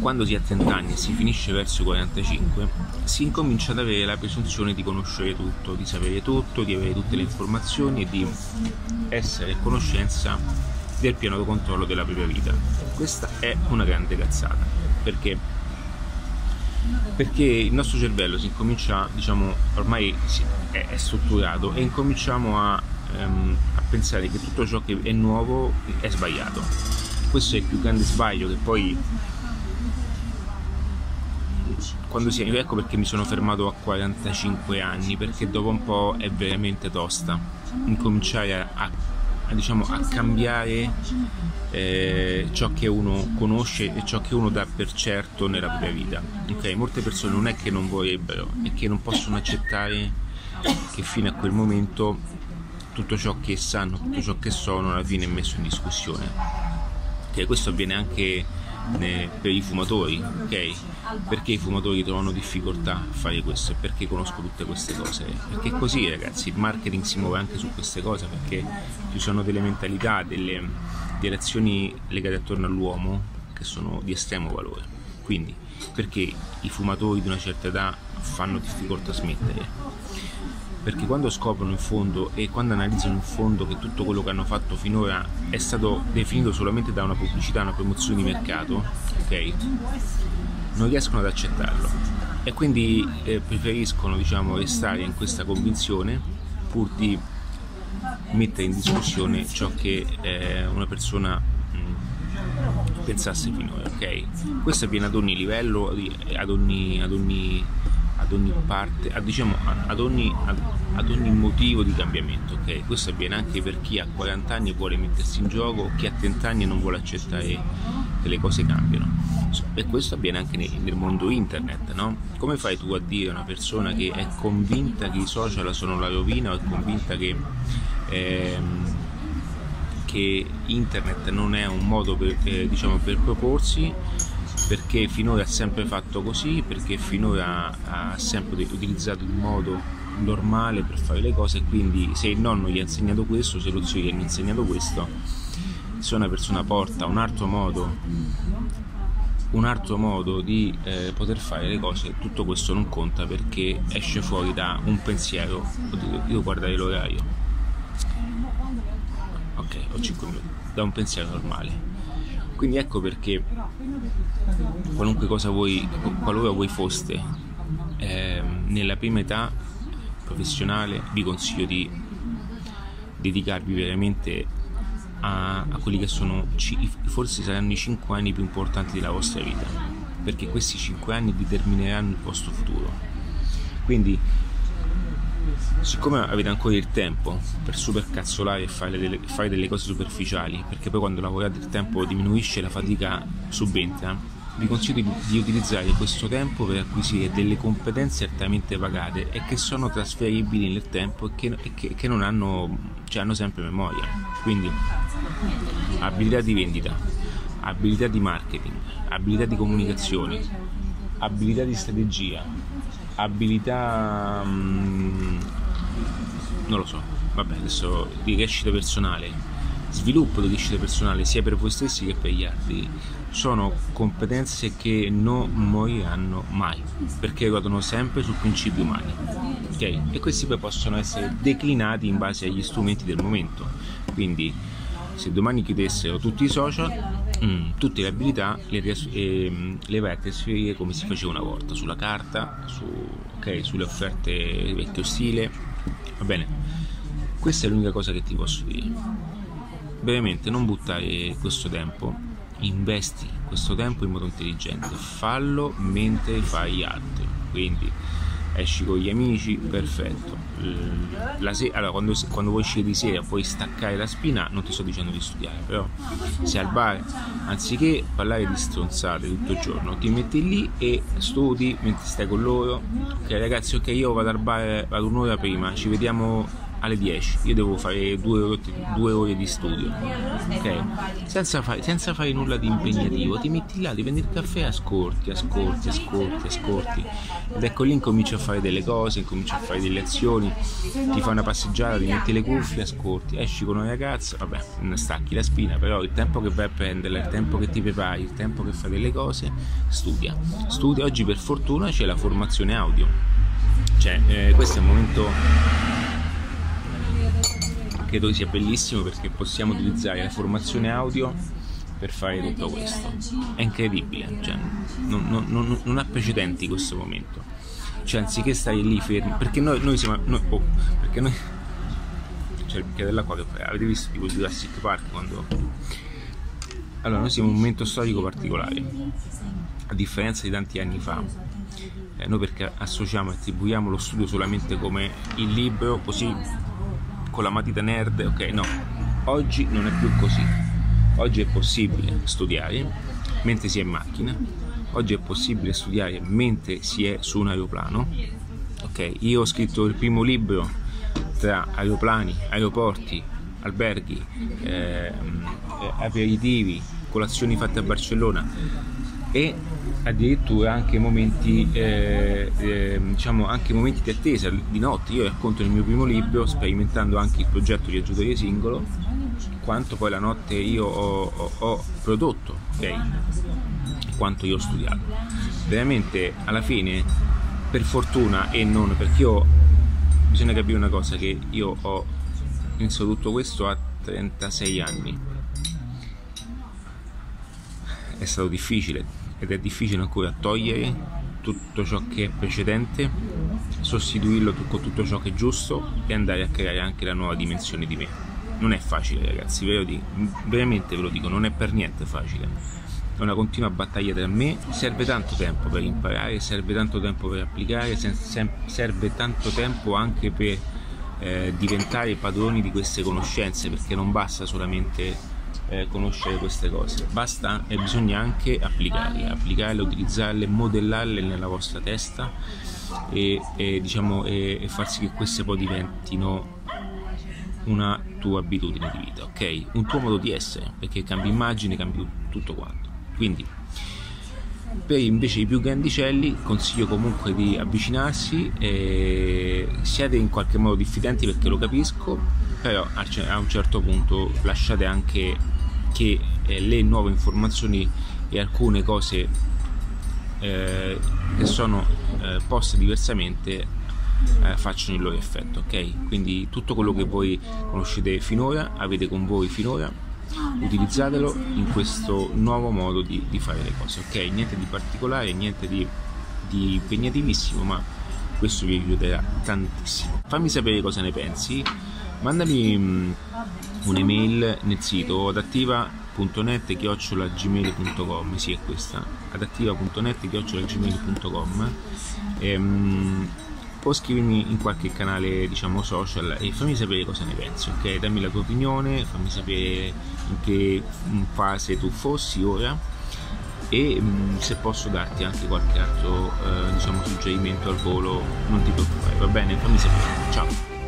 quando si ha 30 anni e si finisce verso i 45, si incomincia ad avere la presunzione di conoscere tutto, di sapere tutto, di avere tutte le informazioni e di essere a conoscenza del piano controllo della propria vita. Questa è una grande cazzata, perché perché il nostro cervello si incomincia, diciamo, ormai è, strutturato e incominciamo a, um, a, pensare che tutto ciò che è nuovo è sbagliato. Questo è il più grande sbaglio che poi quando si ecco perché mi sono fermato a 45 anni perché dopo un po' è veramente tosta incominciare a, a diciamo, a cambiare eh, ciò che uno conosce e ciò che uno dà per certo nella propria vita. Okay? Molte persone non è che non vorrebbero, è che non possono accettare che fino a quel momento tutto ciò che sanno, tutto ciò che sono alla fine è messo in discussione. Okay? Questo avviene anche per i fumatori, ok? Perché i fumatori trovano difficoltà a fare questo e perché conosco tutte queste cose? Perché così ragazzi, il marketing si muove anche su queste cose perché ci sono delle mentalità, delle, delle azioni legate attorno all'uomo che sono di estremo valore. Quindi, perché i fumatori di una certa età fanno difficoltà a smettere? Perché quando scoprono in fondo e quando analizzano in fondo che tutto quello che hanno fatto finora è stato definito solamente da una pubblicità, una promozione di mercato, ok? Non riescono ad accettarlo e quindi eh, preferiscono diciamo, restare in questa convinzione pur di mettere in discussione ciò che eh, una persona mh, pensasse finora, ok? Questo avviene ad ogni livello, ad ogni, ad ogni ad ogni parte, a, diciamo, ad, ogni, ad, ogni, motivo di cambiamento. Okay? Questo avviene anche per chi a 40 anni vuole mettersi in gioco, chi a 30 anni non vuole accettare che le cose cambiano. E questo avviene anche nel, nel mondo internet. No? Come fai tu a dire a una persona che è convinta che i social sono la rovina o è convinta che... Ehm, che internet non è un modo per, eh, diciamo, per proporsi perché finora ha sempre fatto così, perché finora ha sempre utilizzato il modo normale per fare le cose quindi se il nonno gli ha insegnato questo, se lo zio gli ha insegnato questo, se una persona porta un altro modo un altro modo di eh, poter fare le cose, tutto questo non conta perché esce fuori da un pensiero. Devo guardare l'orario. Ok, ho 5 minuti. Da un pensiero normale. Quindi ecco perché qualunque cosa voi, qualora voi foste eh, nella prima età professionale, vi consiglio di dedicarvi veramente a, a quelli che sono forse saranno i 5 anni più importanti della vostra vita, perché questi 5 anni determineranno il vostro futuro. Quindi siccome avete ancora il tempo per supercazzolare e fare delle, fare delle cose superficiali, perché poi quando lavorate il tempo diminuisce la fatica subentra, vi consiglio di, di, utilizzare questo tempo per acquisire delle competenze altamente pagate e che sono trasferibili nel tempo e che, e che, che non hanno, cioè hanno sempre memoria. Quindi abilità di vendita, abilità di marketing, abilità di comunicazione, abilità di strategia, abilità... Mh, non lo so, vabbè, adesso di crescita personale, sviluppo di crescita personale sia per voi stessi che per gli altri, sono competenze che non moriranno mai, perché ruotano sempre su principi umani. Okay? E questi poi possono essere declinati in base agli strumenti del momento. Quindi, se domani chiudessero tutti i social, mm, tutte le abilità le, ries- eh, le vai a trasferire come si faceva una volta, sulla carta, su, okay, sulle offerte vecchio stile, va bene? Questa è l'unica cosa che ti posso dire. Veramente non buttare questo tempo, investi questo tempo in modo intelligente, fallo mentre fai altro. Quindi esci con gli amici, perfetto. La se- allora, quando, quando vuoi uscire di sera puoi staccare la spina, non ti sto dicendo di studiare, però se al bar, anziché parlare di stronzate tutto il giorno, ti metti lì e studi mentre stai con loro. Ok ragazzi, ok io vado al bar, vado un'ora prima, ci vediamo alle 10, io devo fare due ore, due ore di studio, ok? Senza fare, senza fare nulla di impegnativo, ti metti là, ti prendi il caffè, ascolti, ascolti, ascolti, ascolti, ed ecco lì incominci a fare delle cose, incominci a fare delle azioni, ti fai una passeggiata, ti metti le cuffie, ascolti, esci con una ragazza, vabbè, non stacchi la spina, però il tempo che vai a prenderla, il tempo che ti prepari, il tempo che fai delle cose, studia. Studia, oggi per fortuna c'è la formazione audio, cioè eh, questo è un momento credo sia bellissimo perché possiamo utilizzare la formazione audio per fare tutto questo. È incredibile, cioè, non, non, non, non, ha precedenti questo momento. Cioè, anziché stare lì fermi, perché noi, noi siamo. Noi, oh, perché noi. C'è il bicchiere dell'acqua che avete visto tipo Jurassic Park quando. Allora, noi siamo in un momento storico particolare, a differenza di tanti anni fa. Eh, noi perché associamo e attribuiamo lo studio solamente come il libro, così con la matita nerd, ok, no, oggi non è più così. Oggi è possibile studiare mentre si è in macchina, oggi è possibile studiare mentre si è su un aeroplano. Ok, io ho scritto il primo libro tra aeroplani, aeroporti, alberghi, eh, aperitivi, colazioni fatte a Barcellona e addirittura anche momenti, eh, eh, diciamo anche momenti di attesa di notte. Io racconto nel mio primo libro, sperimentando anche il progetto di aggiutore singolo, quanto poi la notte io ho, ho, ho prodotto, ok? Quanto io ho studiato. Veramente alla fine, per fortuna e non perché io bisogna capire una cosa che io ho iniziato tutto questo a 36 anni. È stato difficile ed è difficile ancora togliere tutto ciò che è precedente, sostituirlo con tutto ciò che è giusto e andare a creare anche la nuova dimensione di me. Non è facile ragazzi, veramente ve lo dico, non è per niente facile. È una continua battaglia tra me, serve tanto tempo per imparare, serve tanto tempo per applicare, serve tanto tempo anche per eh, diventare padroni di queste conoscenze, perché non basta solamente eh, conoscere queste cose, basta e bisogna anche applicarle, applicarle, utilizzarle, modellarle nella vostra testa e, e, diciamo, e, e far sì che queste poi diventino una tua abitudine di vita, ok? Un tuo modo di essere, perché cambi immagine, cambi tutto quanto. Quindi, per invece i più grandicelli consiglio comunque di avvicinarsi, e siate in qualche modo diffidenti perché lo capisco, però a un certo punto lasciate anche che eh, le nuove informazioni e alcune cose eh, che sono eh, poste diversamente eh, facciano il loro effetto, ok? Quindi tutto quello che voi conoscete finora, avete con voi finora, utilizzatelo in questo nuovo modo di, di fare le cose, ok? Niente di particolare, niente di, di impegnativissimo, ma questo vi aiuterà tantissimo. Fammi sapere cosa ne pensi, mandami mm, un'email nel sito adattiva.net chiocciolagmail.com sì è questa adattiva.net chiocciolagmail.com ehm, o scrivimi in qualche canale diciamo social e fammi sapere cosa ne pensi ok? Dammi la tua opinione fammi sapere in che fase tu fossi ora e mm, se posso darti anche qualche altro eh, diciamo suggerimento al volo non ti preoccupare va bene? Fammi sapere. Ciao